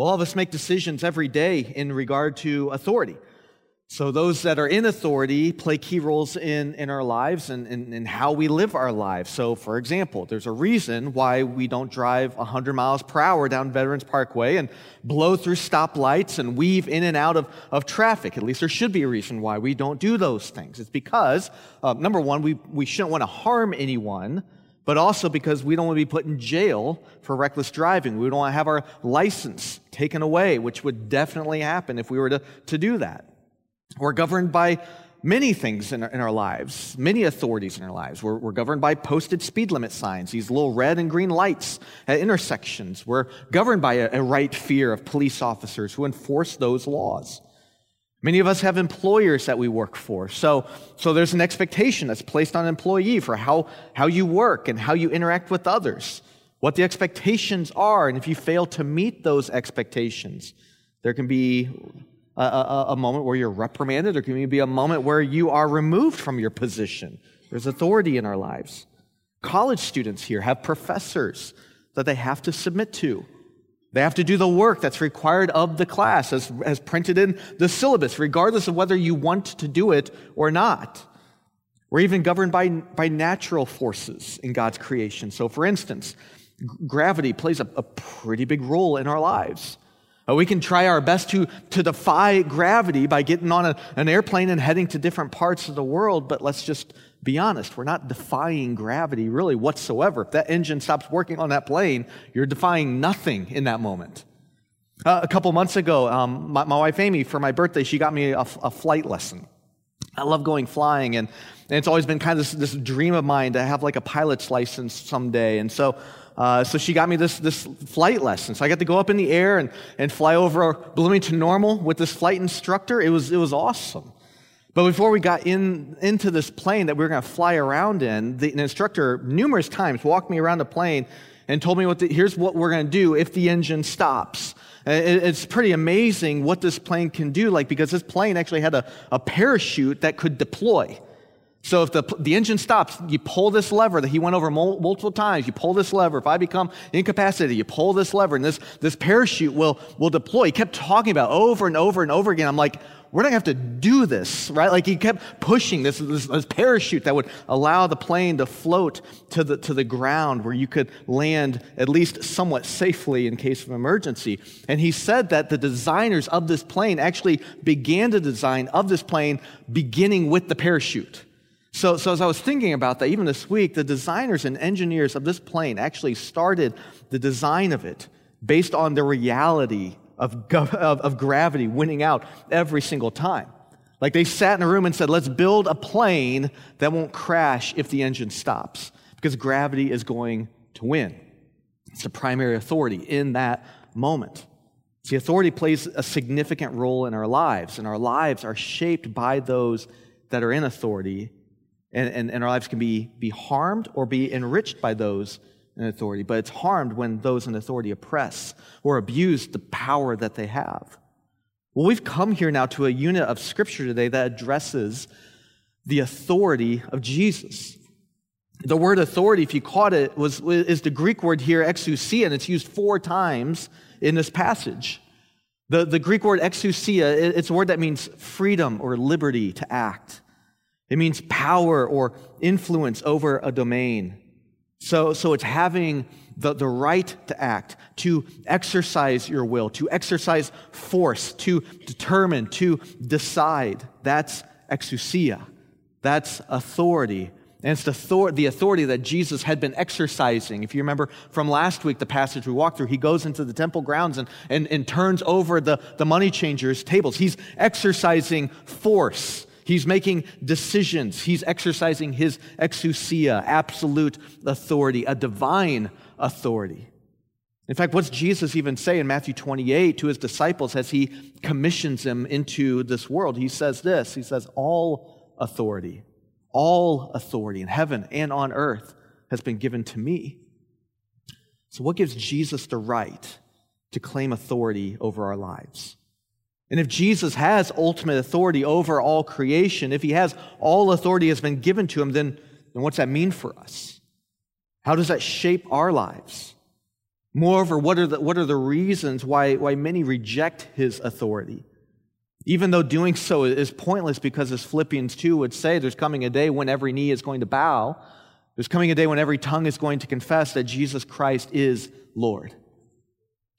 All of us make decisions every day in regard to authority. So, those that are in authority play key roles in, in our lives and in how we live our lives. So, for example, there's a reason why we don't drive 100 miles per hour down Veterans Parkway and blow through stoplights and weave in and out of, of traffic. At least there should be a reason why we don't do those things. It's because, uh, number one, we, we shouldn't want to harm anyone, but also because we don't want to be put in jail for reckless driving. We don't want to have our license taken away, which would definitely happen if we were to, to do that. We're governed by many things in our, in our lives, many authorities in our lives. We're, we're, governed by posted speed limit signs, these little red and green lights at intersections. We're governed by a, a right fear of police officers who enforce those laws. Many of us have employers that we work for. So, so there's an expectation that's placed on an employee for how, how you work and how you interact with others, what the expectations are. And if you fail to meet those expectations, there can be a, a, a moment where you're reprimanded, or can be a moment where you are removed from your position. There's authority in our lives. College students here have professors that they have to submit to. They have to do the work that's required of the class as, as printed in the syllabus, regardless of whether you want to do it or not. We're even governed by, by natural forces in God's creation. So, for instance, gravity plays a, a pretty big role in our lives. Uh, we can try our best to, to defy gravity by getting on a, an airplane and heading to different parts of the world, but let's just be honest. We're not defying gravity really whatsoever. If that engine stops working on that plane, you're defying nothing in that moment. Uh, a couple months ago, um, my, my, wife Amy, for my birthday, she got me a, a flight lesson. I love going flying, and, and it's always been kind of this, this, dream of mine to have like a pilot's license someday. And so uh, so she got me this, this flight lesson. So I got to go up in the air and, and fly over Bloomington Normal with this flight instructor. It was, it was awesome. But before we got in, into this plane that we were going to fly around in, the, instructor numerous times walked me around the plane and told me what the, here's what we're going to do if the engine stops. Uh, it, it's pretty amazing what this plane can do, like because this plane actually had a, a parachute that could deploy. So if the, the engine stops, you pull this lever that he went over multiple times. You pull this lever. If I become incapacitated, you pull this lever and this, this parachute will, will deploy. He kept talking about over and over and over again. I'm like, we're not going to have to do this, right? Like he kept pushing this, this, this, parachute that would allow the plane to float to the, to the ground where you could land at least somewhat safely in case of emergency. And he said that the designers of this plane actually began the design of this plane beginning with the parachute. So, so as I was thinking about that, even this week, the designers and engineers of this plane actually started the design of it based on the reality of, of, of gravity winning out every single time. Like they sat in a room and said, let's build a plane that won't crash if the engine stops, because gravity is going to win. It's the primary authority in that moment. See, authority plays a significant role in our lives, and our lives are shaped by those that are in authority and, and, and our lives can be, be harmed or be enriched by those in authority. But it's harmed when those in authority oppress or abuse the power that they have. Well, we've come here now to a unit of scripture today that addresses the authority of Jesus. The word authority, if you caught it, was, is the Greek word here, exousia, and it's used four times in this passage. The, the Greek word exousia, it's a word that means freedom or liberty to act. It means power or influence over a domain. So, so it's having the, the right to act, to exercise your will, to exercise force, to determine, to decide. That's exousia. That's authority. And it's the, the authority that Jesus had been exercising. If you remember from last week, the passage we walked through, he goes into the temple grounds and, and, and turns over the, the money changers' tables. He's exercising force. He's making decisions. He's exercising his exousia, absolute authority, a divine authority. In fact, what's Jesus even say in Matthew 28 to his disciples as he commissions them into this world? He says this He says, All authority, all authority in heaven and on earth has been given to me. So, what gives Jesus the right to claim authority over our lives? And if Jesus has ultimate authority over all creation, if he has all authority has been given to him, then, then what's that mean for us? How does that shape our lives? Moreover, what are the, what are the reasons why, why many reject his authority? Even though doing so is pointless because, as Philippians 2 would say, there's coming a day when every knee is going to bow. There's coming a day when every tongue is going to confess that Jesus Christ is Lord.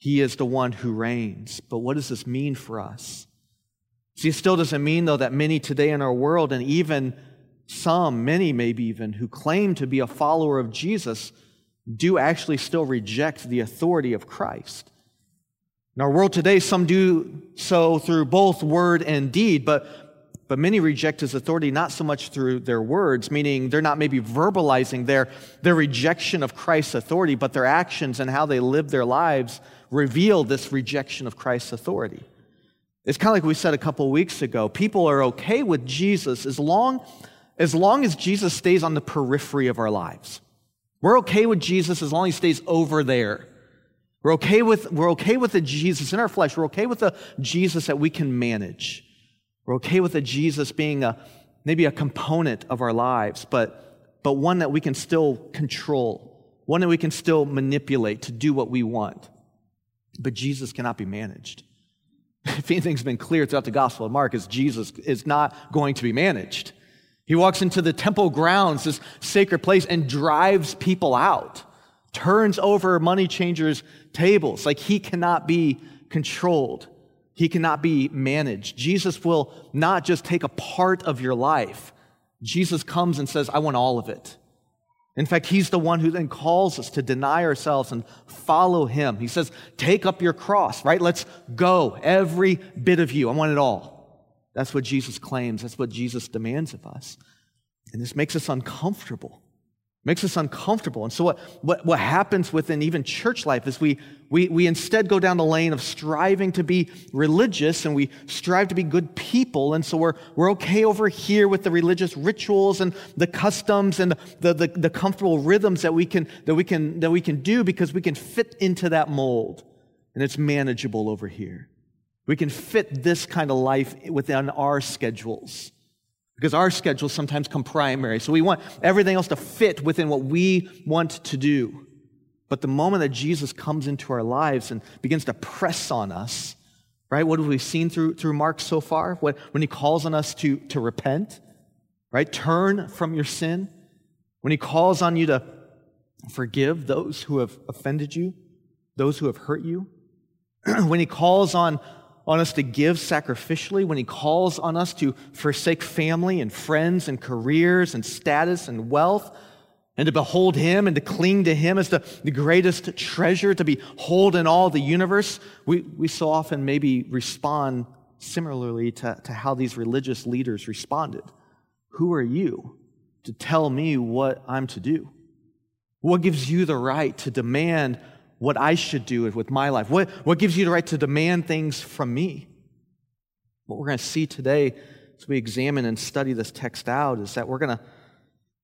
He is the one who reigns. But what does this mean for us? See, it still doesn't mean, though, that many today in our world, and even some, many maybe even, who claim to be a follower of Jesus, do actually still reject the authority of Christ. In our world today, some do so through both word and deed, but, but many reject his authority not so much through their words, meaning they're not maybe verbalizing their, their rejection of Christ's authority, but their actions and how they live their lives reveal this rejection of Christ's authority. It's kind of like we said a couple weeks ago. People are okay with Jesus as long, as long as Jesus stays on the periphery of our lives. We're okay with Jesus as long as he stays over there. We're okay with, we're okay with the Jesus in our flesh. We're okay with the Jesus that we can manage. We're okay with the Jesus being a, maybe a component of our lives, but, but one that we can still control, one that we can still manipulate to do what we want. But Jesus cannot be managed. If anything's been clear throughout the Gospel of Mark, is Jesus is not going to be managed. He walks into the temple grounds, this sacred place, and drives people out, turns over money changers' tables. Like he cannot be controlled, he cannot be managed. Jesus will not just take a part of your life, Jesus comes and says, I want all of it. In fact, he's the one who then calls us to deny ourselves and follow him. He says, Take up your cross, right? Let's go. Every bit of you. I want it all. That's what Jesus claims. That's what Jesus demands of us. And this makes us uncomfortable. Makes us uncomfortable. And so, what, what, what happens within even church life is we, we, we instead go down the lane of striving to be religious and we strive to be good people. And so, we're, we're okay over here with the religious rituals and the customs and the, the, the comfortable rhythms that we, can, that, we can, that we can do because we can fit into that mold. And it's manageable over here. We can fit this kind of life within our schedules because our schedules sometimes come primary. So we want everything else to fit within what we want to do. But the moment that Jesus comes into our lives and begins to press on us, right? What have we seen through, through Mark so far? What, when he calls on us to, to repent, right? Turn from your sin. When he calls on you to forgive those who have offended you, those who have hurt you. when he calls on on us to give sacrificially, when He calls on us to forsake family and friends and careers and status and wealth, and to behold Him and to cling to Him as the, the greatest treasure, to behold in all the universe, we, we so often maybe respond similarly to, to how these religious leaders responded. Who are you to tell me what I'm to do? What gives you the right to demand what I should do with my life? What, what gives you the right to demand things from me? What we're going to see today as we examine and study this text out is that we're going to,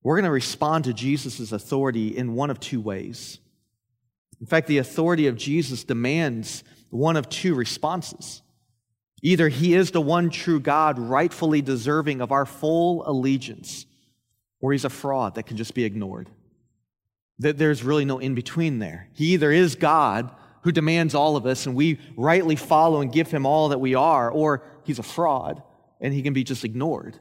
we're going to respond to Jesus' authority in one of two ways. In fact, the authority of Jesus demands one of two responses. Either he is the one true God, rightfully deserving of our full allegiance, or he's a fraud that can just be ignored that there's really no in between there. He either is God who demands all of us and we rightly follow and give him all that we are, or he's a fraud and he can be just ignored.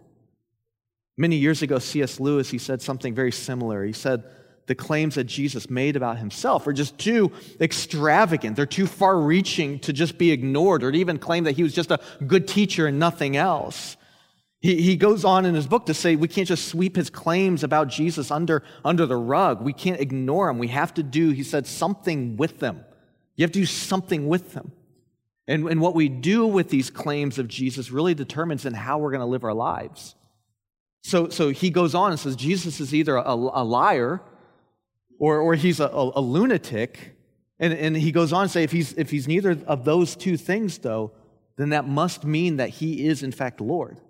Many years ago, C.S. Lewis, he said something very similar. He said, the claims that Jesus made about himself are just too extravagant. They're too far reaching to just be ignored or to even claim that he was just a good teacher and nothing else. He, he goes on in his book to say we can't just sweep his claims about Jesus under, under the rug. We can't ignore them. We have to do, he said, something with them. You have to do something with them. And, and what we do with these claims of Jesus really determines in how we're going to live our lives. So, so he goes on and says Jesus is either a, a liar or, or he's a, a, a lunatic. And, and he goes on to say if he's, if he's neither of those two things, though, then that must mean that he is, in fact, Lord.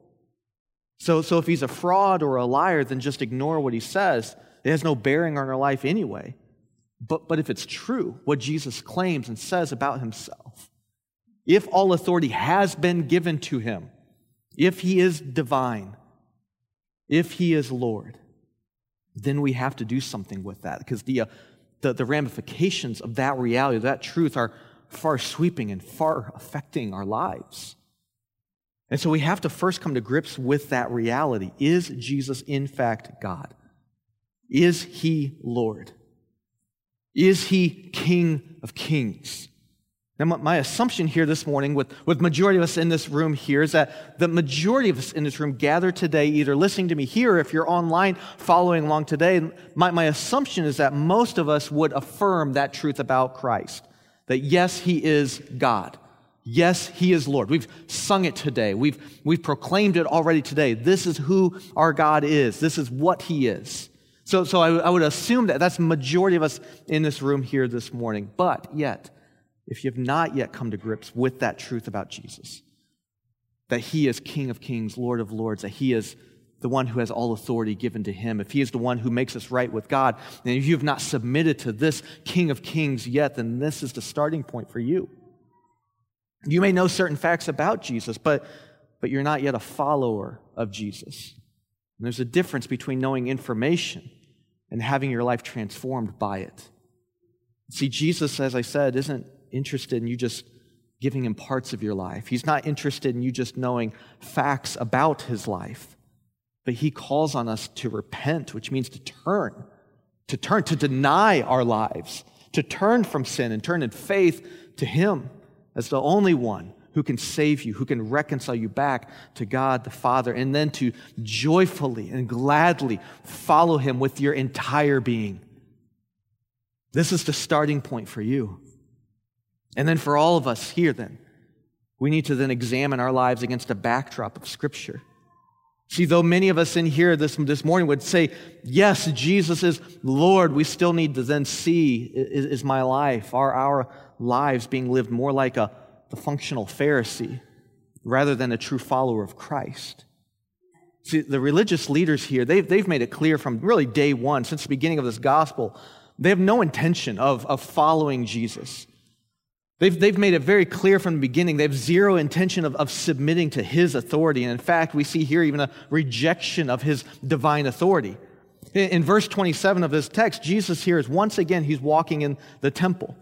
So, so if he's a fraud or a liar, then just ignore what he says. It has no bearing on our life anyway. But, but if it's true, what Jesus claims and says about himself, if all authority has been given to him, if he is divine, if he is Lord, then we have to do something with that because the, uh, the, the ramifications of that reality, that truth, are far sweeping and far affecting our lives. And so we have to first come to grips with that reality. Is Jesus in fact God? Is he Lord? Is he King of Kings? Now, my assumption here this morning with, with majority of us in this room here is that the majority of us in this room gather today, either listening to me here if you're online following along today, my, my assumption is that most of us would affirm that truth about Christ. That yes, he is God. Yes, he is Lord. We've sung it today. We've, we've proclaimed it already today. This is who our God is. This is what he is. So, so I, I would assume that that's majority of us in this room here this morning. But yet, if you have not yet come to grips with that truth about Jesus, that he is King of kings, Lord of lords, that he is the one who has all authority given to him, if he is the one who makes us right with God, and if you have not submitted to this King of kings yet, then this is the starting point for you. You may know certain facts about Jesus, but, but you're not yet a follower of Jesus. And there's a difference between knowing information and having your life transformed by it. See, Jesus, as I said, isn't interested in you just giving him parts of your life. He's not interested in you just knowing facts about his life. But he calls on us to repent, which means to turn, to turn, to deny our lives, to turn from sin and turn in faith to him as the only one who can save you, who can reconcile you back to God the Father, and then to joyfully and gladly follow him with your entire being. This is the starting point for you. And then for all of us here, then, we need to then examine our lives against a backdrop of Scripture. See, though many of us in here this, this morning would say, Yes, Jesus is Lord, we still need to then see is, is my life, are our lives being lived more like a, the functional Pharisee rather than a true follower of Christ? See, the religious leaders here, they've, they've made it clear from really day one, since the beginning of this gospel, they have no intention of, of following Jesus. They've, they've made it very clear from the beginning. They have zero intention of, of submitting to his authority. And in fact, we see here even a rejection of his divine authority. In, in verse 27 of this text, Jesus here is once again, he's walking in the temple.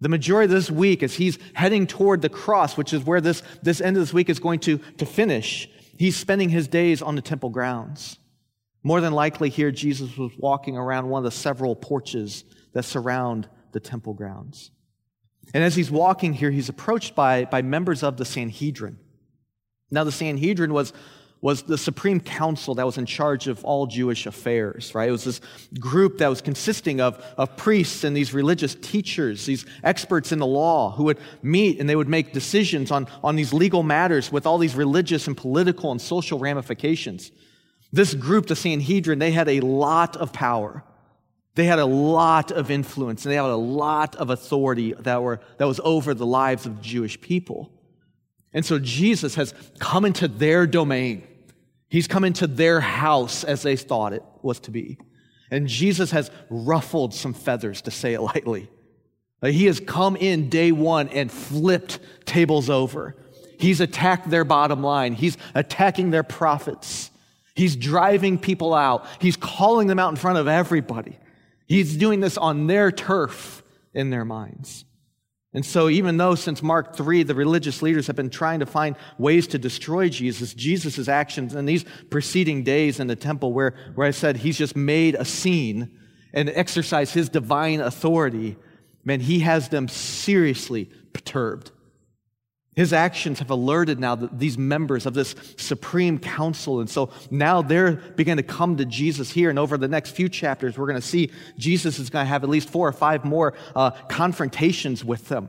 The majority of this week, as he's heading toward the cross, which is where this, this end of this week is going to, to finish, he's spending his days on the temple grounds. More than likely, here, Jesus was walking around one of the several porches that surround the temple grounds. And as he's walking here, he's approached by, by members of the Sanhedrin. Now, the Sanhedrin was, was the supreme council that was in charge of all Jewish affairs, right? It was this group that was consisting of, of priests and these religious teachers, these experts in the law who would meet and they would make decisions on, on these legal matters with all these religious and political and social ramifications. This group, the Sanhedrin, they had a lot of power. They had a lot of influence and they had a lot of authority that, were, that was over the lives of Jewish people. And so Jesus has come into their domain. He's come into their house as they thought it was to be. And Jesus has ruffled some feathers, to say it lightly. He has come in day one and flipped tables over. He's attacked their bottom line. He's attacking their profits. He's driving people out. He's calling them out in front of everybody. He's doing this on their turf in their minds. And so, even though since Mark 3, the religious leaders have been trying to find ways to destroy Jesus, Jesus' actions in these preceding days in the temple, where, where I said he's just made a scene and exercised his divine authority, man, he has them seriously perturbed. His actions have alerted now these members of this supreme council. And so now they're beginning to come to Jesus here. And over the next few chapters, we're going to see Jesus is going to have at least four or five more uh, confrontations with them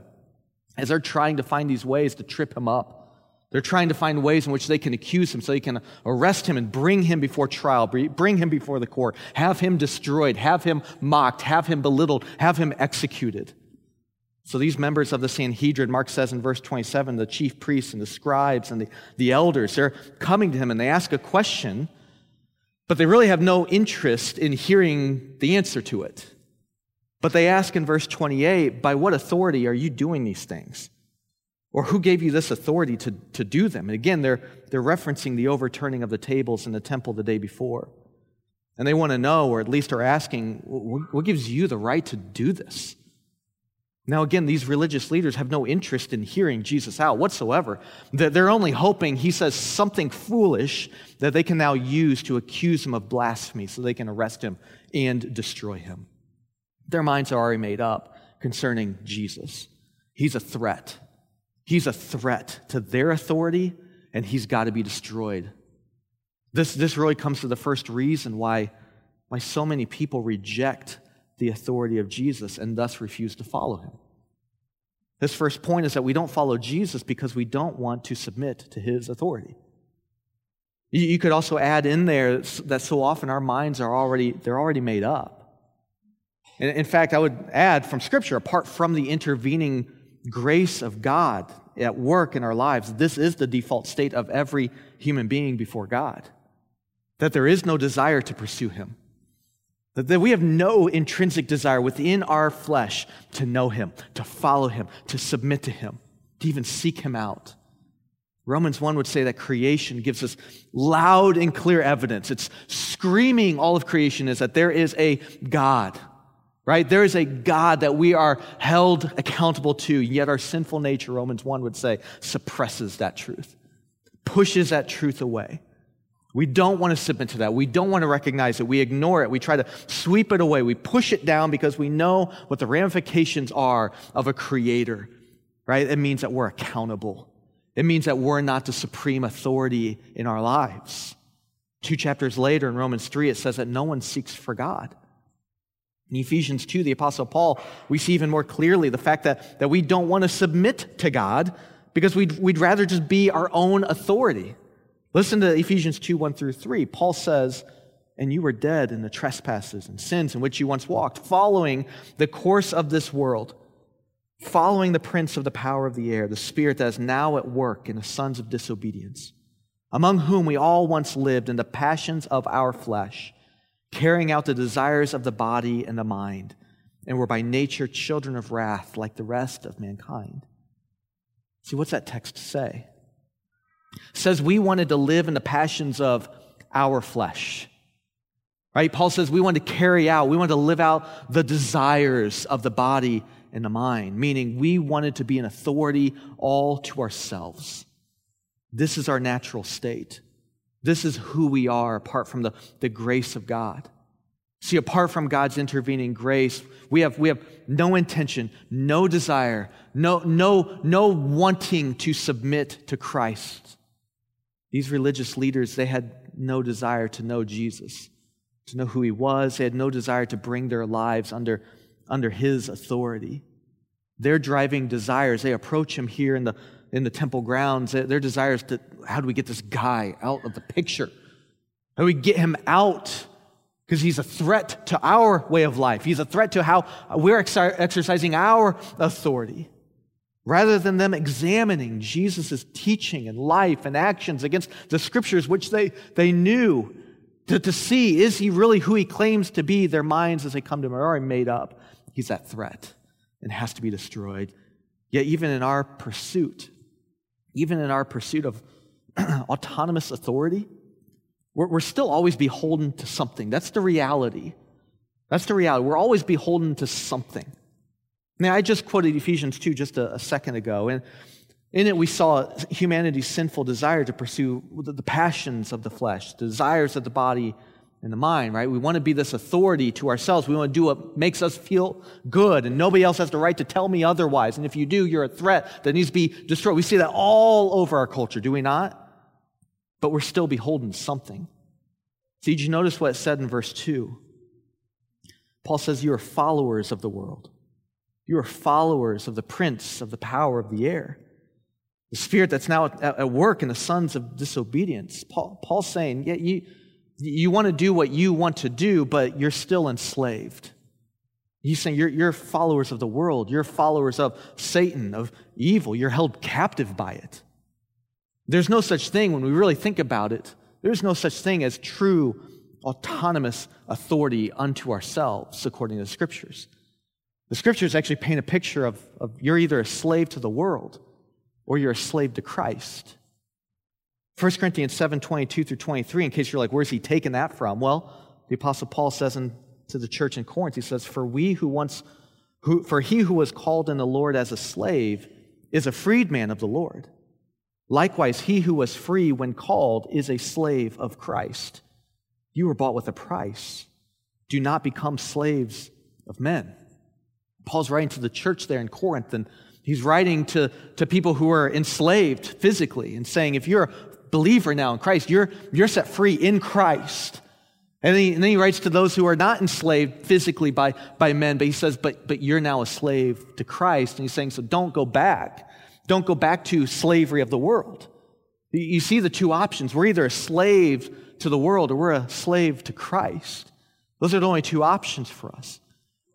as they're trying to find these ways to trip him up. They're trying to find ways in which they can accuse him so they can arrest him and bring him before trial, bring him before the court, have him destroyed, have him mocked, have him belittled, have him executed. So these members of the Sanhedrin, Mark says in verse 27, the chief priests and the scribes and the, the elders, they're coming to him and they ask a question, but they really have no interest in hearing the answer to it. But they ask in verse 28, by what authority are you doing these things? Or who gave you this authority to, to do them? And again, they're, they're referencing the overturning of the tables in the temple the day before. And they want to know, or at least are asking, what gives you the right to do this? Now, again, these religious leaders have no interest in hearing Jesus out whatsoever. They're only hoping he says something foolish that they can now use to accuse him of blasphemy so they can arrest him and destroy him. Their minds are already made up concerning Jesus. He's a threat. He's a threat to their authority, and he's got to be destroyed. This, this really comes to the first reason why, why so many people reject the authority of Jesus and thus refuse to follow him. This first point is that we don't follow Jesus because we don't want to submit to his authority. You could also add in there that so often our minds are already, they're already made up. In fact, I would add from Scripture, apart from the intervening grace of God at work in our lives, this is the default state of every human being before God. That there is no desire to pursue Him. That we have no intrinsic desire within our flesh to know Him, to follow Him, to submit to Him, to even seek Him out. Romans 1 would say that creation gives us loud and clear evidence. It's screaming, all of creation is that there is a God, right? There is a God that we are held accountable to, yet our sinful nature, Romans 1 would say, suppresses that truth, pushes that truth away. We don't want to submit to that. We don't want to recognize it. We ignore it. We try to sweep it away. We push it down because we know what the ramifications are of a creator, right? It means that we're accountable. It means that we're not the supreme authority in our lives. Two chapters later in Romans 3, it says that no one seeks for God. In Ephesians 2, the Apostle Paul, we see even more clearly the fact that, that we don't want to submit to God because we'd, we'd rather just be our own authority. Listen to Ephesians 2 1 through 3. Paul says, And you were dead in the trespasses and sins in which you once walked, following the course of this world, following the prince of the power of the air, the spirit that is now at work in the sons of disobedience, among whom we all once lived in the passions of our flesh, carrying out the desires of the body and the mind, and were by nature children of wrath like the rest of mankind. See, what's that text say? Says we wanted to live in the passions of our flesh. Right? Paul says we want to carry out, we want to live out the desires of the body and the mind, meaning we wanted to be an authority all to ourselves. This is our natural state. This is who we are apart from the, the grace of God. See, apart from God's intervening grace, we have, we have no intention, no desire, no, no, no wanting to submit to Christ. These religious leaders, they had no desire to know Jesus, to know who he was. They had no desire to bring their lives under, under his authority. Their driving desires, they approach him here in the, in the temple grounds. Their desires to, how do we get this guy out of the picture? How do we get him out? Because he's a threat to our way of life. He's a threat to how we're exercising our authority. Rather than them examining Jesus' teaching and life and actions against the scriptures, which they, they knew, to, to see, is he really who he claims to be? Their minds, as they come to him, are already made up. He's that threat and has to be destroyed. Yet, even in our pursuit, even in our pursuit of autonomous authority, we're, we're still always beholden to something. That's the reality. That's the reality. We're always beholden to something. Now, I just quoted Ephesians 2 just a, a second ago, and in it we saw humanity's sinful desire to pursue the, the passions of the flesh, the desires of the body and the mind, right? We want to be this authority to ourselves. We want to do what makes us feel good, and nobody else has the right to tell me otherwise. And if you do, you're a threat that needs to be destroyed. We see that all over our culture, do we not? But we're still beholden to something. See, did you notice what it said in verse 2? Paul says, You are followers of the world. You are followers of the prince of the power of the air, the spirit that's now at, at work in the sons of disobedience. Paul, Paul's saying, yeah, you, you want to do what you want to do, but you're still enslaved. He's saying you're, you're followers of the world. You're followers of Satan, of evil. You're held captive by it. There's no such thing, when we really think about it, there's no such thing as true autonomous authority unto ourselves, according to the scriptures. The scriptures actually paint a picture of, of you're either a slave to the world or you're a slave to Christ. 1 Corinthians 7 22 through 23, in case you're like, where's he taking that from? Well, the Apostle Paul says in, to the church in Corinth, he says, For we who once who, for he who was called in the Lord as a slave is a freedman of the Lord. Likewise, he who was free when called is a slave of Christ. You were bought with a price. Do not become slaves of men. Paul's writing to the church there in Corinth, and he's writing to, to people who are enslaved physically and saying, if you're a believer now in Christ, you're, you're set free in Christ. And then, he, and then, he, writes to those who are not enslaved physically by, by men, but he says, but, but you're now a slave to Christ. And he's saying, so don't go back. Don't go back to slavery of the world. You see the two options. We're either a slave to the world or we're a slave to Christ. Those are the only two options for us.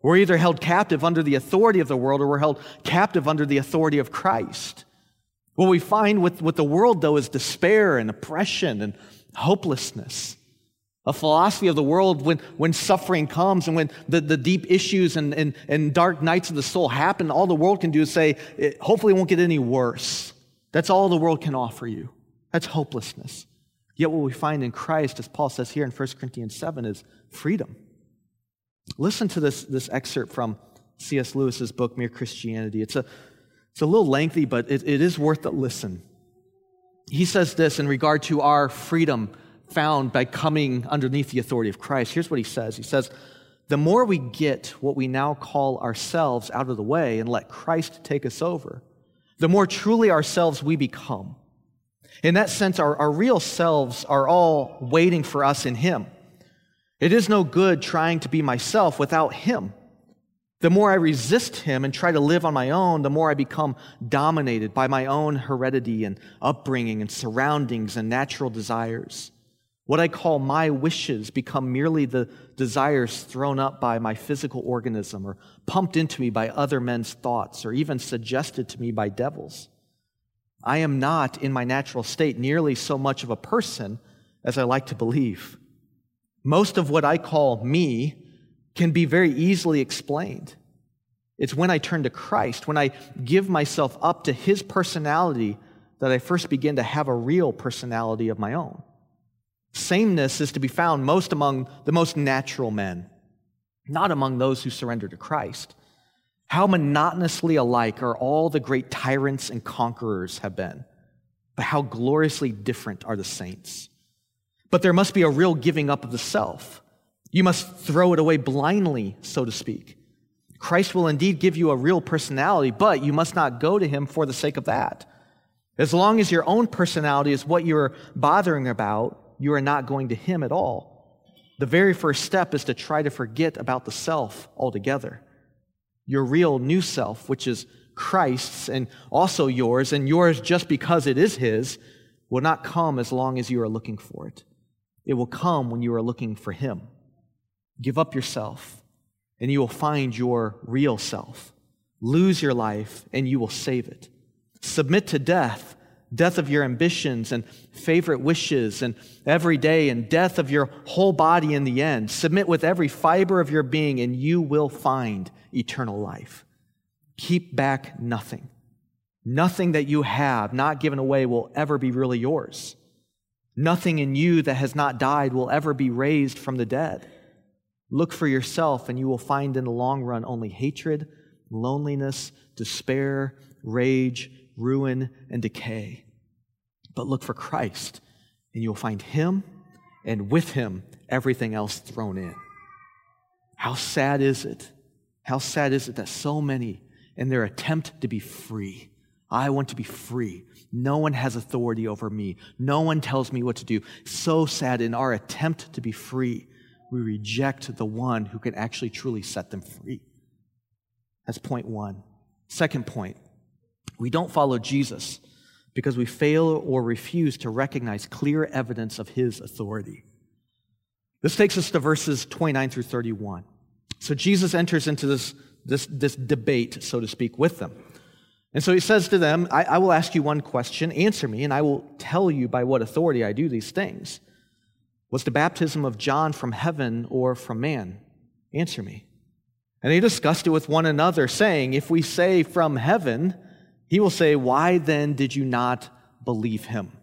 We're either held captive under the authority of the world or we're held captive under the authority of Christ. What we find with, with the world, though, is despair and oppression and hopelessness. A philosophy of the world when, when suffering comes and when the, the deep issues and, and, and dark nights of the soul happen, all the world can do is say, it hopefully it won't get any worse. That's all the world can offer you. That's hopelessness. Yet what we find in Christ, as Paul says here in 1 Corinthians 7, is freedom. Listen to this, this excerpt from C.S. Lewis's book, Mere Christianity. It's a, it's a little lengthy, but it, it is worth a listen. He says this in regard to our freedom found by coming underneath the authority of Christ. Here's what he says He says, The more we get what we now call ourselves out of the way and let Christ take us over, the more truly ourselves we become. In that sense, our, our real selves are all waiting for us in Him. It is no good trying to be myself without Him. The more I resist Him and try to live on my own, the more I become dominated by my own heredity and upbringing and surroundings and natural desires. What I call my wishes become merely the desires thrown up by my physical organism or pumped into me by other men's thoughts or even suggested to me by devils. I am not, in my natural state, nearly so much of a person as I like to believe. Most of what I call me can be very easily explained. It's when I turn to Christ, when I give myself up to His personality, that I first begin to have a real personality of my own. Sameness is to be found most among the most natural men, not among those who surrender to Christ. How monotonously alike are all the great tyrants and conquerors have been, but how gloriously different are the saints. But there must be a real giving up of the self. You must throw it away blindly, so to speak. Christ will indeed give you a real personality, but you must not go to him for the sake of that. As long as your own personality is what you're bothering about, you are not going to Him at all. The very first step is to try to forget about the self altogether. Your real new self, which is Christ's and also yours, and yours just because it is His, will not come as long as you are looking for it. It will come when you are looking for Him. Give up yourself, and you will find your real self. Lose your life, and you will save it. Submit to death death of your ambitions and favorite wishes and every day, and death of your whole body in the end. Submit with every fiber of your being, and you will find eternal life. Keep back nothing. Nothing that you have not given away will ever be really yours. Nothing in you that has not died will ever be raised from the dead. Look for yourself, and you will find in the long run only hatred, loneliness, despair, rage, ruin, and decay. But look for Christ, and you'll find Him, and with Him, everything else thrown in. How sad is it? How sad is it that so many, in their attempt to be free, I want to be free. No one has authority over me. No one tells me what to do. So sad in our attempt to be free, we reject the one who can actually truly set them free. That's point one. Second point we don't follow Jesus because we fail or refuse to recognize clear evidence of his authority. This takes us to verses 29 through 31. So Jesus enters into this, this, this debate, so to speak, with them. And so he says to them, I, I will ask you one question, answer me, and I will tell you by what authority I do these things. Was the baptism of John from heaven or from man? Answer me. And they discussed it with one another, saying, If we say from heaven, he will say, Why then did you not believe him?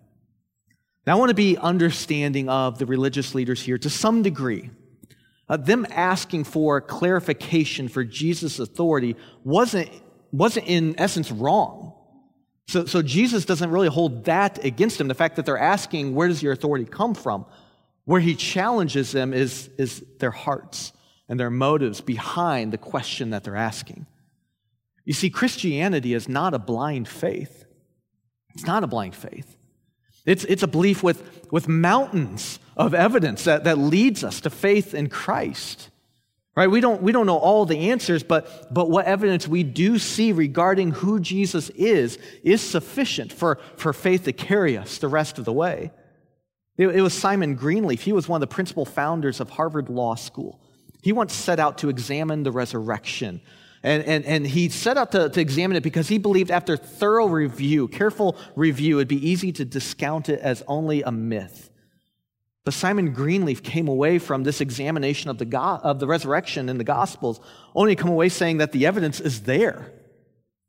Now, I want to be understanding of the religious leaders here to some degree. Uh, them asking for clarification for Jesus' authority wasn't, wasn't in essence wrong. So, so Jesus doesn't really hold that against them. The fact that they're asking, where does your authority come from? Where he challenges them is, is their hearts and their motives behind the question that they're asking. You see, Christianity is not a blind faith. It's not a blind faith. It's, it's a belief with, with mountains of evidence that, that leads us to faith in Christ. Right? We don't, we don't know all the answers, but, but what evidence we do see regarding who Jesus is is sufficient for, for faith to carry us the rest of the way. It, it was Simon Greenleaf. He was one of the principal founders of Harvard Law School. He once set out to examine the resurrection. And, and, and he set out to, to examine it because he believed after thorough review, careful review, it'd be easy to discount it as only a myth. But Simon Greenleaf came away from this examination of the, go- of the resurrection in the Gospels, only come away saying that the evidence is there.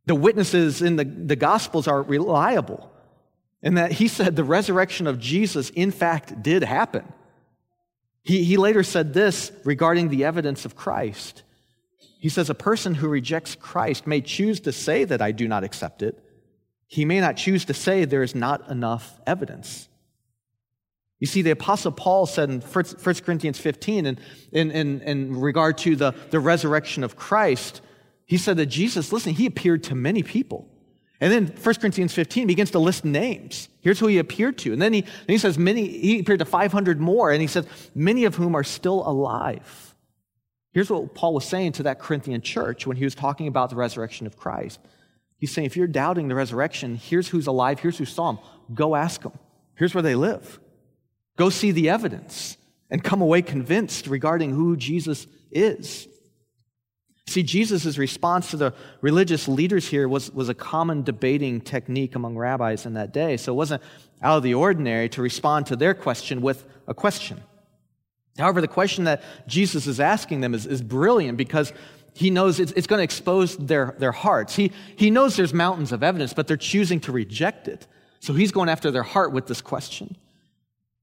The witnesses in the, the Gospels are reliable. And that he said the resurrection of Jesus, in fact, did happen. He, he later said this regarding the evidence of Christ. He says, A person who rejects Christ may choose to say that I do not accept it. He may not choose to say there is not enough evidence. You see, the Apostle Paul said in 1 Corinthians 15, in, in, in, in regard to the, the resurrection of Christ, he said that Jesus, listen, he appeared to many people. And then 1 Corinthians 15 begins to list names. Here's who he appeared to. And then he, he says, many, he appeared to 500 more, and he says, many of whom are still alive. Here's what Paul was saying to that Corinthian church when he was talking about the resurrection of Christ. He's saying, if you're doubting the resurrection, here's who's alive, here's who saw him. Go ask them. Here's where they live. Go see the evidence and come away convinced regarding who Jesus is. See, Jesus' response to the religious leaders here was, was a common debating technique among rabbis in that day. So it wasn't out of the ordinary to respond to their question with a question. However, the question that Jesus is asking them is, is brilliant because he knows it's, it's going to expose their, their hearts. He, he knows there's mountains of evidence, but they're choosing to reject it. So he's going after their heart with this question.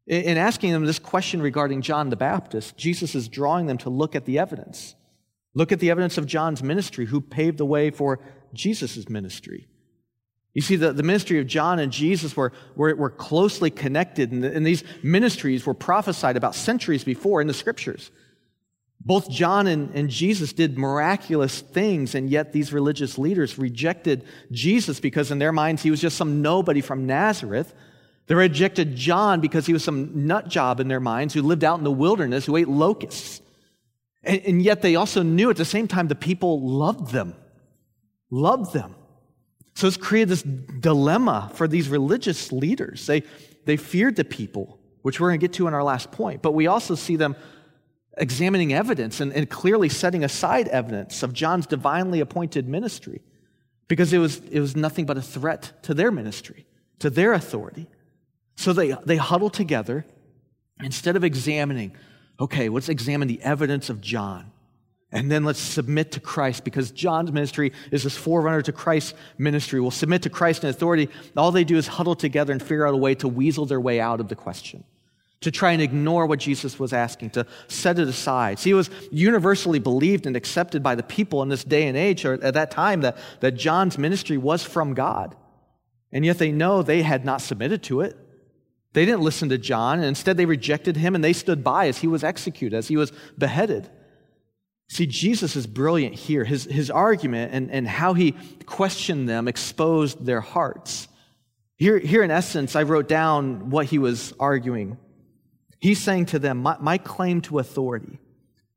In asking them this question regarding John the Baptist, Jesus is drawing them to look at the evidence. Look at the evidence of John's ministry, who paved the way for Jesus' ministry. You see, the, the ministry of John and Jesus were, were, were closely connected, and, and these ministries were prophesied about centuries before in the scriptures. Both John and, and Jesus did miraculous things, and yet these religious leaders rejected Jesus because, in their minds, he was just some nobody from Nazareth they rejected John because he was some nut job in their minds who lived out in the wilderness who ate locusts. And, and, yet they also knew at the same time the people loved them. Loved them. So it's created this dilemma for these religious leaders. They, they feared the people, which we're going to get to in our last point. But we also see them examining evidence and, and clearly setting aside evidence of John's divinely appointed ministry because it was, it was nothing but a threat to their ministry, to their authority. So they, they huddle together. Instead of examining, okay, let's examine the evidence of John. And then let's submit to Christ because John's ministry is this forerunner to Christ's ministry. We'll submit to Christ in authority. All they do is huddle together and figure out a way to weasel their way out of the question, to try and ignore what Jesus was asking, to set it aside. See, it was universally believed and accepted by the people in this day and age, or at that time, that, that John's ministry was from God. And yet they know they had not submitted to it. They didn't listen to John, and instead they rejected him and they stood by as he was executed, as he was beheaded. See, Jesus is brilliant here. His, his argument and, and how he questioned them exposed their hearts. Here, here, in essence, I wrote down what he was arguing. He's saying to them, my, my claim to authority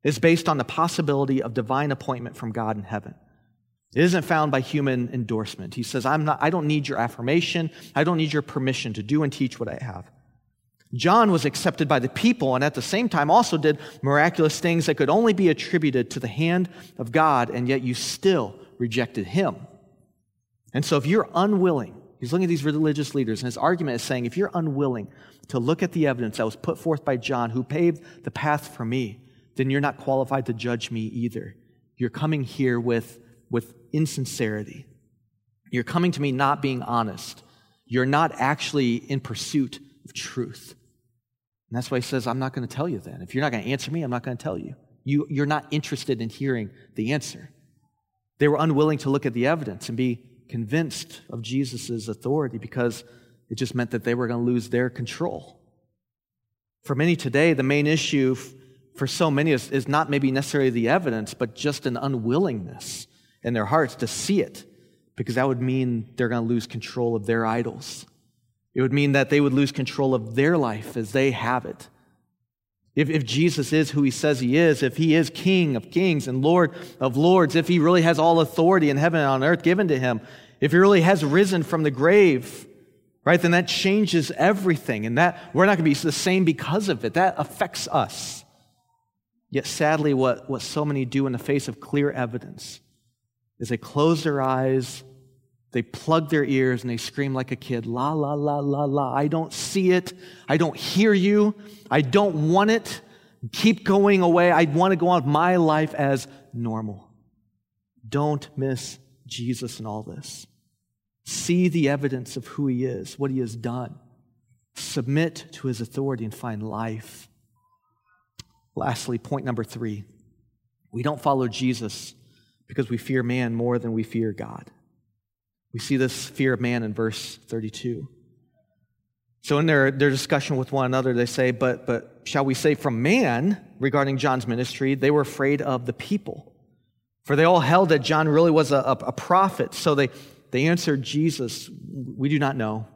is based on the possibility of divine appointment from God in heaven. It isn't found by human endorsement. He says, I'm not, I don't need your affirmation. I don't need your permission to do and teach what I have. John was accepted by the people and at the same time also did miraculous things that could only be attributed to the hand of God, and yet you still rejected him. And so if you're unwilling, he's looking at these religious leaders, and his argument is saying, if you're unwilling to look at the evidence that was put forth by John, who paved the path for me, then you're not qualified to judge me either. You're coming here with with insincerity. You're coming to me not being honest. You're not actually in pursuit of truth. And that's why he says, I'm not going to tell you then. If you're not going to answer me, I'm not going to tell you. You, you're not interested in hearing the answer. They were unwilling to look at the evidence and be convinced of Jesus' authority because it just meant that they were going to lose their control. For many today, the main issue for so many is, is not maybe necessarily the evidence, but just an unwillingness in their hearts to see it, because that would mean they're going to lose control of their idols. It would mean that they would lose control of their life as they have it. If, if Jesus is who he says he is, if he is King of kings and Lord of lords, if he really has all authority in heaven and on earth given to him, if he really has risen from the grave, right, then that changes everything. And that we're not going to be the same because of it. That affects us. Yet sadly, what, what so many do in the face of clear evidence is they close their eyes, they plug their ears, and they scream like a kid, la, la, la, la, la. I don't see it. I don't hear you. I don't want it. Keep going away. I want to go on with my life as normal. Don't miss Jesus in all this. See the evidence of who he is, what he has done. Submit to his authority and find life. Lastly, point number three we don't follow Jesus because we fear man more than we fear God. We see this fear of man in verse 32. So, in their, their discussion with one another, they say, but, but shall we say from man regarding John's ministry, they were afraid of the people. For they all held that John really was a, a, prophet. So they, they answered Jesus, We do not know.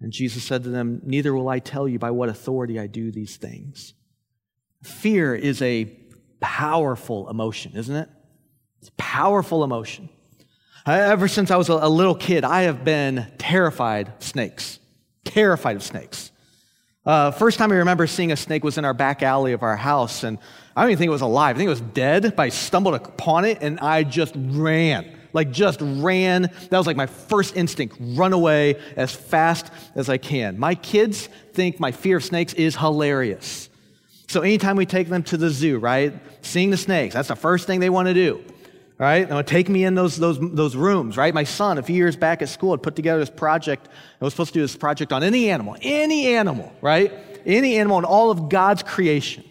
And Jesus said to them, Neither will I tell you by what authority I do these things. Fear is a powerful emotion, isn't it? It's a powerful emotion. Ever since I was a little kid, I have been terrified of snakes. Terrified of snakes. Uh, first time I remember seeing a snake was in our back alley of our house, and I don't even think it was alive. I think it was dead, but I stumbled upon it and I just ran. Like, just ran. That was like my first instinct run away as fast as I can. My kids think my fear of snakes is hilarious. So, anytime we take them to the zoo, right, seeing the snakes, that's the first thing they want to do right? And take me in those, those, those rooms, right? My son, a few years back at school, had put together this project. I was supposed to do this project on any animal, any animal, right? Any animal in all of God's creation,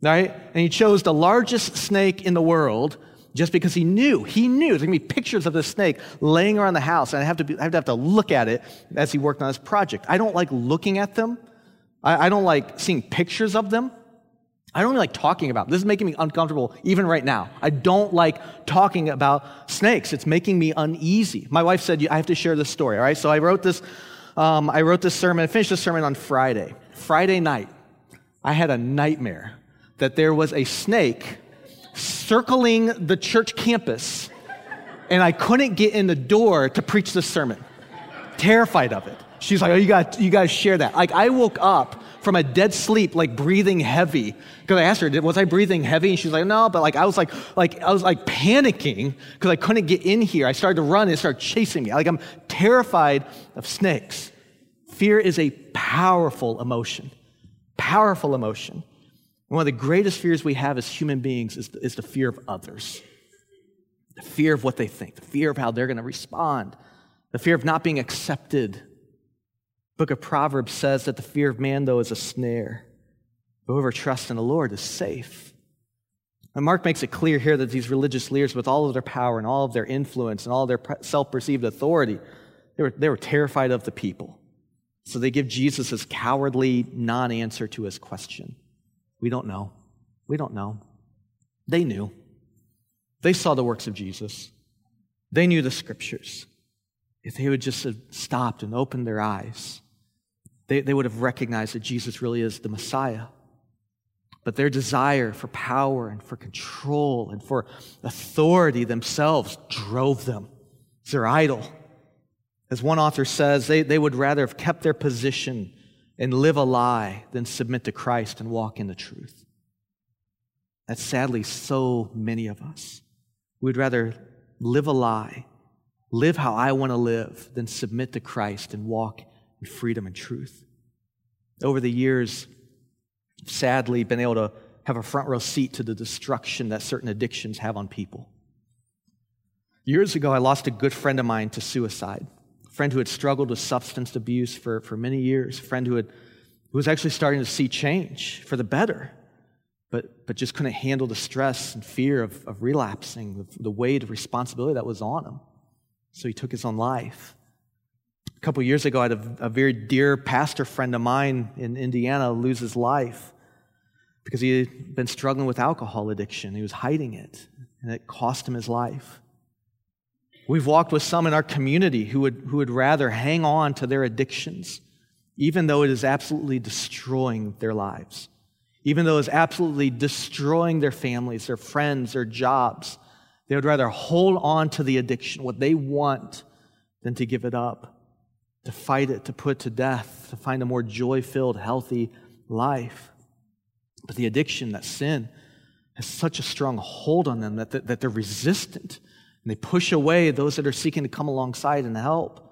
right? And he chose the largest snake in the world just because he knew, he knew there's gonna be pictures of this snake laying around the house, and I have to, be, I have to have to look at it as he worked on his project. I don't like looking at them. I, I don't like seeing pictures of them. I don't like talking about. This is making me uncomfortable even right now. I don't like talking about snakes. It's making me uneasy. My wife said I have to share this story. All right, so I wrote this. Um, I wrote this sermon. I finished this sermon on Friday. Friday night, I had a nightmare that there was a snake circling the church campus, and I couldn't get in the door to preach this sermon. Terrified of it. She's like, "Oh, you got you got to share that." Like I woke up from a dead sleep, like breathing heavy. Because I asked her, was I breathing heavy? And she's like, no, but like I was like, like I was like panicking because I couldn't get in here. I started to run and started chasing me. Like I'm terrified of snakes. Fear is a powerful emotion. Powerful emotion. One of the greatest fears we have as human beings is is the fear of others. The fear of what they think, the fear of how they're going to respond, the fear of not being accepted Book of Proverbs says that the fear of man, though, is a snare. But whoever trusts in the Lord is safe. And Mark makes it clear here that these religious leaders, with all of their power and all of their influence and all their self perceived authority, they were, they were terrified of the people. So they give Jesus this cowardly non answer to his question. We don't know. We don't know. They knew. They saw the works of Jesus, they knew the scriptures. If they would just have stopped and opened their eyes, they, they would have recognized that Jesus really is the Messiah. But their desire for power and for control and for authority themselves drove them. It's their idol. As one author says, they, they would rather have kept their position and live a lie than submit to Christ and walk in the truth. That's sadly so many of us. We'd rather live a lie, live how I want to live, than submit to Christ and walk in freedom and truth. Over the years, sadly, been able to have a front row seat to the destruction that certain addictions have on people. Years ago, I lost a good friend of mine to suicide. A friend who had struggled with substance abuse for, for many years, a friend who, had, who was actually starting to see change for the better. but, but just couldn't handle the stress and fear of, of relapsing, the, the weight of responsibility that was on him. So he took his own life. A couple years ago, I had a, a very dear pastor friend of mine in Indiana lose his life because he had been struggling with alcohol addiction. He was hiding it, and it cost him his life. We've walked with some in our community who would, who would rather hang on to their addictions, even though it is absolutely destroying their lives even though it's absolutely destroying their families, their friends, their jobs. They would rather hold on to the addiction, what they want, than to give it up, to fight it, to put to death, to find a more joy filled, healthy life. But the addiction, that sin, has such a strong hold on them that, that, that they're resistant and they push away those that are seeking to come alongside and help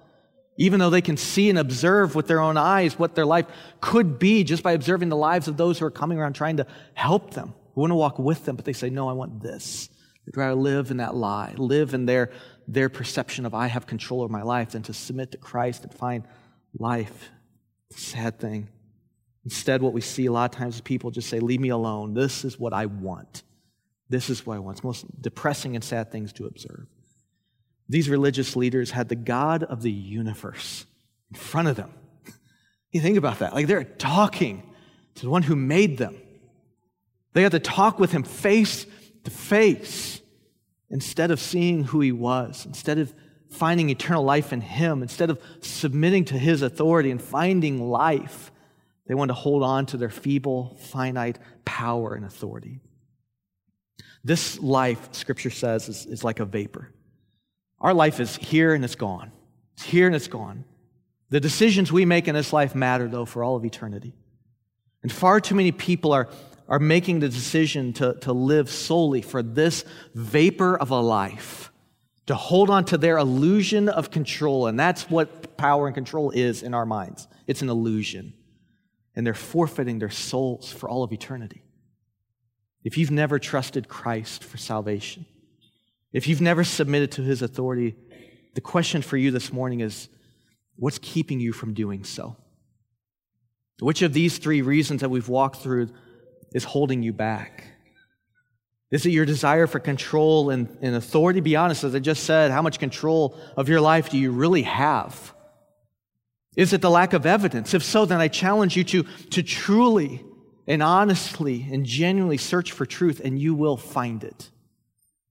even though they can see and observe with their own eyes what their life could be just by observing the lives of those who are coming around trying to help them, who want to walk with them, but they say, No, I want this. They'd rather live in that lie, live in their, their perception of I have control over my life than to submit to Christ and find life. sad thing. Instead, what we see a lot of times is people just say, Leave me alone. This is what I want. This is what I want. It's most depressing and sad things to observe. These religious leaders had the God of the universe in front of them. You think about that. Like they're talking to the one who made them. They had to talk with him face to face instead of seeing who he was, instead of finding eternal life in him, instead of submitting to his authority and finding life. They want to hold on to their feeble, finite power and authority. This life, Scripture says, is, is like a vapor. Our life is here and it's gone. It's here and it's gone. The decisions we make in this life matter, though, for all of eternity. And far too many people are, are making the decision to, to live solely for this vapor of a life, to hold on to their illusion of control. And that's what power and control is in our minds it's an illusion. And they're forfeiting their souls for all of eternity. If you've never trusted Christ for salvation, if you've never submitted to his authority, the question for you this morning is what's keeping you from doing so? Which of these three reasons that we've walked through is holding you back? Is it your desire for control and, and authority? Be honest, as I just said, how much control of your life do you really have? Is it the lack of evidence? If so, then I challenge you to, to truly and honestly and genuinely search for truth, and you will find it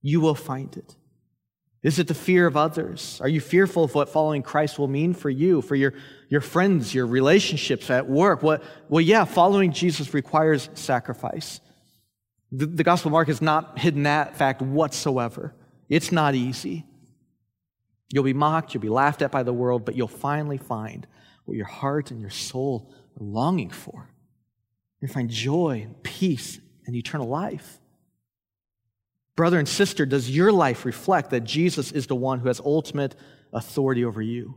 you will find it. Is it the fear of others? Are you fearful of what following Christ will mean for you, for your, your friends, your relationships at work? What, well, yeah, following Jesus requires sacrifice. The, the Gospel Mark has not hidden that fact whatsoever. It's not easy. You'll be mocked, you'll be laughed at by the world, but you'll finally find what your heart and your soul are longing for. You'll find joy peace and eternal life. Brother and sister, does your life reflect that Jesus is the one who has ultimate authority over you?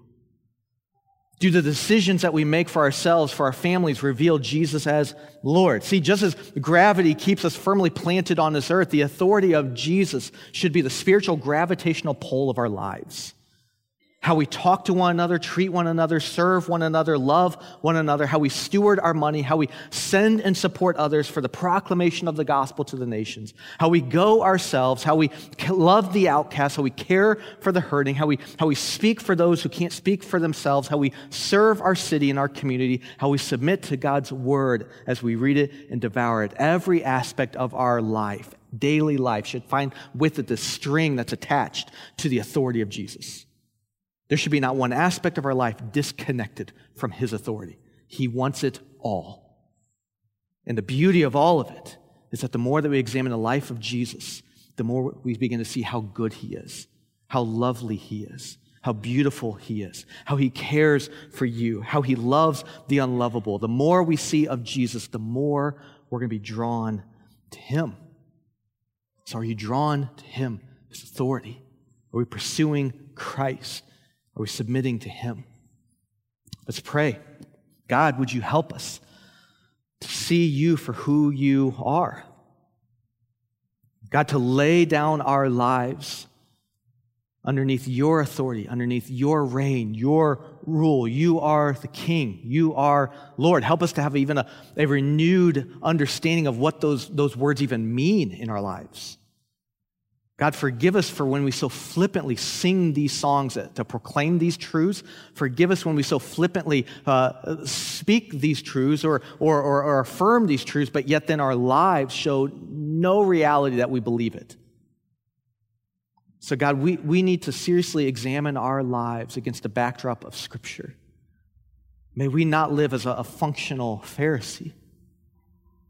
Do the decisions that we make for ourselves, for our families, reveal Jesus as Lord? See, just as gravity keeps us firmly planted on this earth, the authority of Jesus should be the spiritual gravitational pull of our lives how we talk to one another, treat one another, serve one another, love one another, how we steward our money, how we send and support others for the proclamation of the gospel to the nations, how we go ourselves, how we love the outcast, how we care for the hurting, how we, how we speak for those who can't speak for themselves, how we serve our city and our community, how we submit to God's word as we read it and devour it. Every aspect of our life, daily life, should find with it the string that's attached to the authority of Jesus. There should be not one aspect of our life disconnected from His authority. He wants it all. And the beauty of all of it is that the more that we examine the life of Jesus, the more we begin to see how good He is, how lovely He is, how beautiful He is, how He cares for you, how He loves the unlovable. The more we see of Jesus, the more we're going to be drawn to Him. So, are you drawn to Him, His authority? Are we pursuing Christ? Are we submitting to Him? Let's pray. God, would you help us to see you for who you are? God, to lay down our lives underneath your authority, underneath your reign, your rule. You are the king. You are Lord. Help us to have even a, a renewed understanding of what those, those words even mean in our lives. God, forgive us for when we so flippantly sing these songs to proclaim these truths. Forgive us when we so flippantly uh, speak these truths or, or, or, or affirm these truths, but yet then our lives show no reality that we believe it. So, God, we, we need to seriously examine our lives against the backdrop of Scripture. May we not live as a, a functional Pharisee,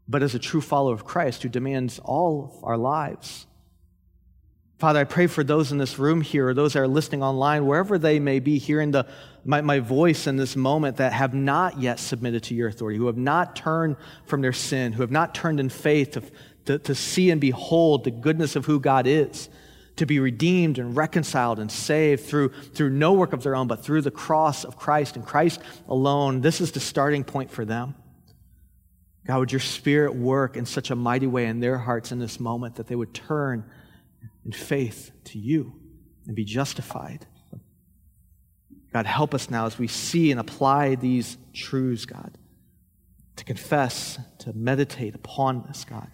but as a true follower of Christ who demands all of our lives. Father, I pray for those in this room here or those that are listening online, wherever they may be, hearing the, my, my voice in this moment that have not yet submitted to your authority, who have not turned from their sin, who have not turned in faith to, to, to see and behold the goodness of who God is to be redeemed and reconciled and saved through, through no work of their own, but through the cross of Christ and Christ alone. This is the starting point for them. God, would your spirit work in such a mighty way in their hearts in this moment that they would turn in faith to you and be justified. God, help us now as we see and apply these truths, God, to confess, to meditate upon this, God.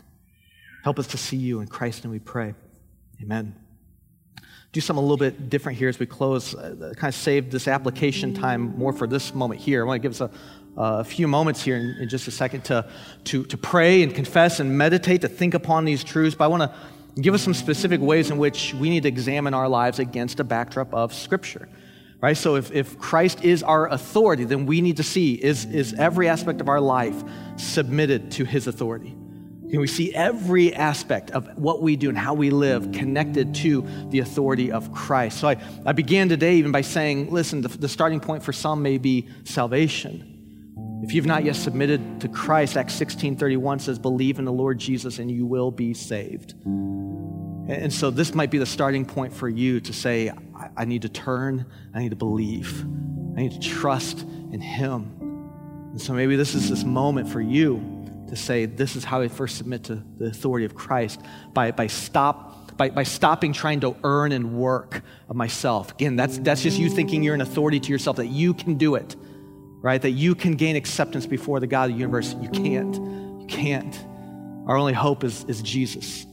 Help us to see you in Christ, and we pray. Amen do something a little bit different here as we close, uh, kind of save this application time more for this moment here. I want to give us a, a few moments here in, in, just a second to, to, to pray and confess and meditate, to think upon these truths. But I want to give us some specific ways in which we need to examine our lives against a backdrop of Scripture. Right? So if, if Christ is our authority, then we need to see is, is every aspect of our life submitted to his authority? Can we see every aspect of what we do and how we live connected to the authority of Christ? So I, I began today even by saying, listen, the, the starting point for some may be salvation. If you've not yet submitted to Christ, Acts 16 31 says, believe in the Lord Jesus and you will be saved. And so this might be the starting point for you to say, I, need to turn, I need to believe, I need to trust in Him. And so maybe this is this moment for you to say, this is how I first submit to the authority of Christ by, by, stop, by, by stopping trying to earn and work of myself. Again, that's, that's just you thinking you're an authority to yourself, that you can do it, right? That you can gain acceptance before the God of the universe. You can't. You can't. Our only hope is, is Jesus.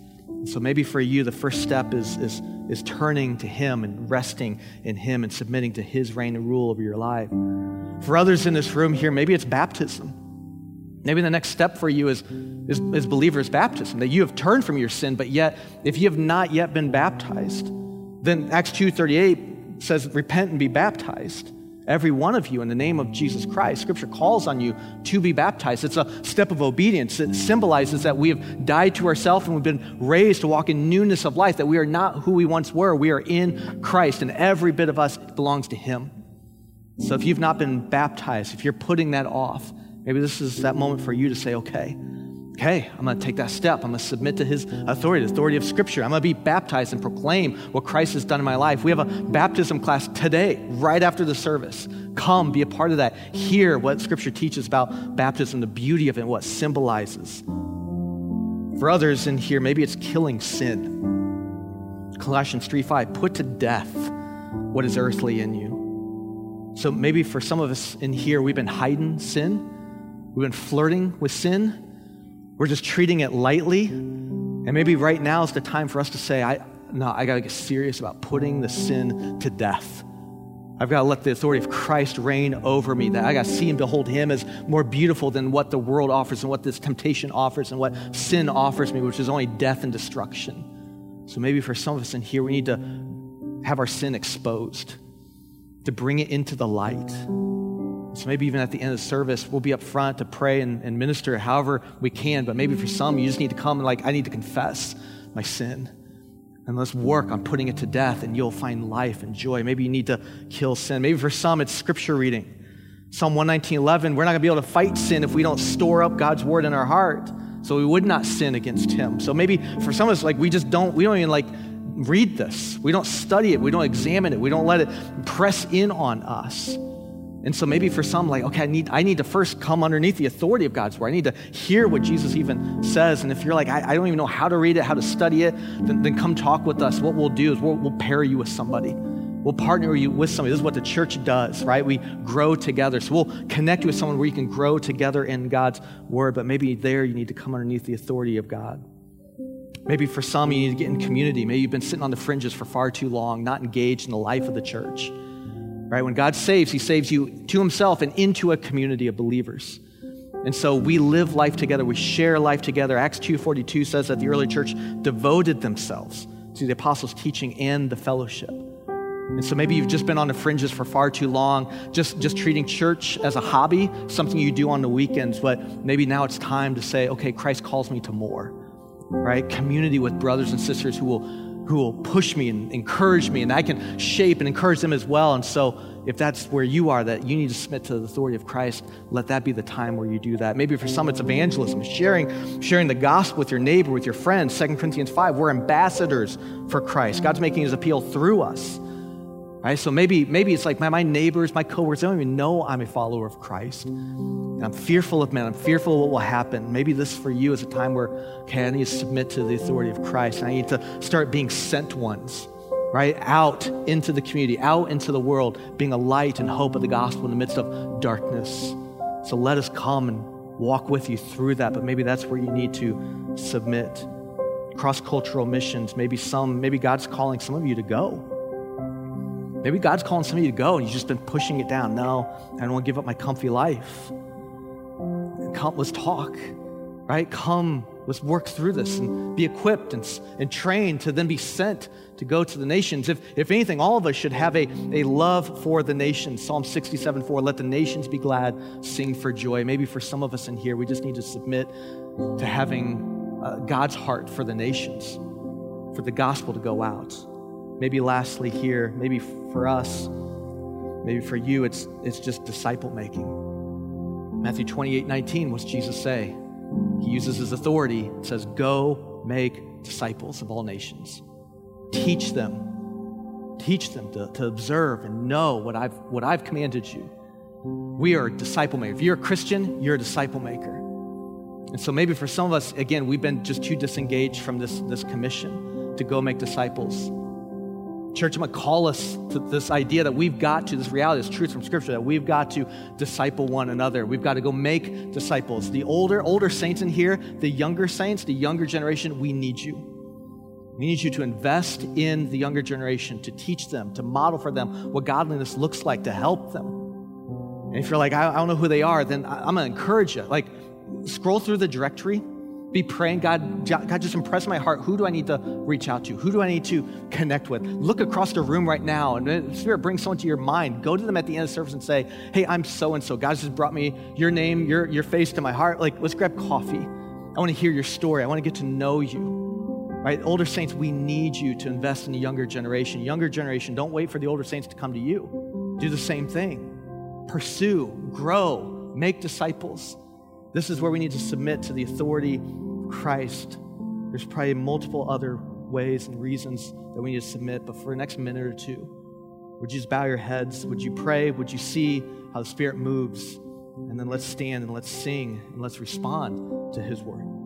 So maybe for you, the first step is, is, is turning to Him and resting in Him and submitting to His reign and rule over your life. For others in this room here, maybe it's baptism. Maybe the next step for you is, is, is believer's baptism, that you have turned from your sin, but yet, if you have not yet been baptized, then Acts 2.38 says, repent and be baptized, every one of you, in the name of Jesus Christ. Scripture calls on you to be baptized. It's a step of obedience. It symbolizes that we have died to ourselves and we've been raised to walk in newness of life, that we are not who we once were. We are in Christ, and every bit of us belongs to Him. So if you've not been baptized, if you're putting that off, Maybe this is that moment for you to say, okay, okay, I'm going to take that step. I'm going to submit to his authority, the authority of Scripture. I'm going to be baptized and proclaim what Christ has done in my life. We have a baptism class today, right after the service. Come, be a part of that. Hear what Scripture teaches about baptism, the beauty of it, what symbolizes. For others in here, maybe it's killing sin. Colossians 3 5, put to death what is earthly in you. So maybe for some of us in here, we've been hiding sin We've been flirting with sin. We're just treating it lightly. And maybe right now is the time for us to say, I, no, I got to get serious about putting the sin to death. I've got to let the authority of Christ reign over me. That I got to see and behold Him as more beautiful than what the world offers and what this temptation offers and what sin offers me, which is only death and destruction. So maybe for some of us in here, we need to have our sin exposed, to bring it into the light. So maybe even at the end of the service, we'll be up front to pray and, and minister however we can. But maybe for some, you just need to come and, like, I need to confess my sin. And let's work on putting it to death, and you'll find life and joy. Maybe you need to kill sin. Maybe for some, it's scripture reading. Psalm 119.11, we're not going to be able to fight sin if we don't store up God's word in our heart. So we would not sin against him. So maybe for some of us, like, we just don't, we don't even, like, read this. We don't study it. We don't examine it. We don't let it press in on us. And so maybe for some, like, okay, I need, I need to first come underneath the authority of God's word. I need to hear what Jesus even says. And if you're like, I, I don't even know how to read it, how to study it, then, then come talk with us. What we'll do is we'll, we'll pair you with somebody. We'll partner you with somebody. This is what the church does, right? We grow together. So we'll connect you with someone where you can grow together in God's word. But maybe there you need to come underneath the authority of God. Maybe for some, you need to get in community. Maybe you've been sitting on the fringes for far too long, not engaged in the life of the church. Right? When God saves, He saves you to Himself and into a community of believers. And so we live life together. We share life together. Acts 2.42 says that the early church devoted themselves to the apostles' teaching and the fellowship. And so maybe you've just been on the fringes for far too long, just, just treating church as a hobby, something you do on the weekends, but maybe now it's time to say, okay, Christ calls me to more, right? Community with brothers and sisters who will who will push me and encourage me, and I can shape and encourage them as well. And so, if that's where you are, that you need to submit to the authority of Christ, let that be the time where you do that. Maybe for some, it's evangelism, sharing, sharing the gospel with your neighbor, with your friends. 2 Corinthians 5, we're ambassadors for Christ. God's making his appeal through us. Right? So maybe, maybe it's like my, my neighbors, my coworkers, they don't even know I'm a follower of Christ. And I'm fearful of men. I'm fearful of what will happen. Maybe this for you is a time where, okay, I need to submit to the authority of Christ. And I need to start being sent ones, right? Out into the community, out into the world, being a light and hope of the gospel in the midst of darkness. So let us come and walk with you through that. But maybe that's where you need to submit. Cross cultural missions, maybe some, maybe God's calling some of you to go Maybe God's calling some of you to go and you've just been pushing it down. No, I don't want to give up my comfy life. Come, let's talk, right? Come, let's work through this and be equipped and, and trained to then be sent to go to the nations. If, if anything, all of us should have a, a love for the nations. Psalm 67 4, let the nations be glad, sing for joy. Maybe for some of us in here, we just need to submit to having uh, God's heart for the nations, for the gospel to go out. Maybe lastly here, maybe for us, maybe for you, it's, it's just disciple making. Matthew 28 19, what's Jesus say? He uses his authority, it says, Go make disciples of all nations. Teach them, teach them to, to observe and know what I've, what I've commanded you. We are disciple maker. If you're a Christian, you're a disciple maker. And so maybe for some of us, again, we've been just too disengaged from this, this commission to go make disciples. Church, I'm going to call us to this idea that we've got to, this reality, this truth from Scripture, that we've got to disciple one another. We've got to go make disciples. The older, older saints in here, the younger saints, the younger generation, we need you. We need you to invest in the younger generation, to teach them, to model for them what godliness looks like, to help them. And if you're like, I, I don't know who they are, then I, I'm going to encourage you. Like, scroll through the directory be praying, God, God, just impress my heart. Who do I need to reach out to? Who do I need to connect with? Look across the room right now, and Spirit brings someone to your mind. Go to them at the end of the service and say, Hey, I'm so and so. God just brought me your name, your, your face to my heart. Like, let's grab coffee. I want to hear your story. I want to get to know you. Right? Older saints, we need you to invest in the younger generation. Younger generation, don't wait for the older saints to come to you. Do the same thing. Pursue, grow, make disciples. This is where we need to submit to the authority of Christ. There's probably multiple other ways and reasons that we need to submit, but for the next minute or two, would you just bow your heads? Would you pray? Would you see how the Spirit moves? And then let's stand and let's sing and let's respond to His word.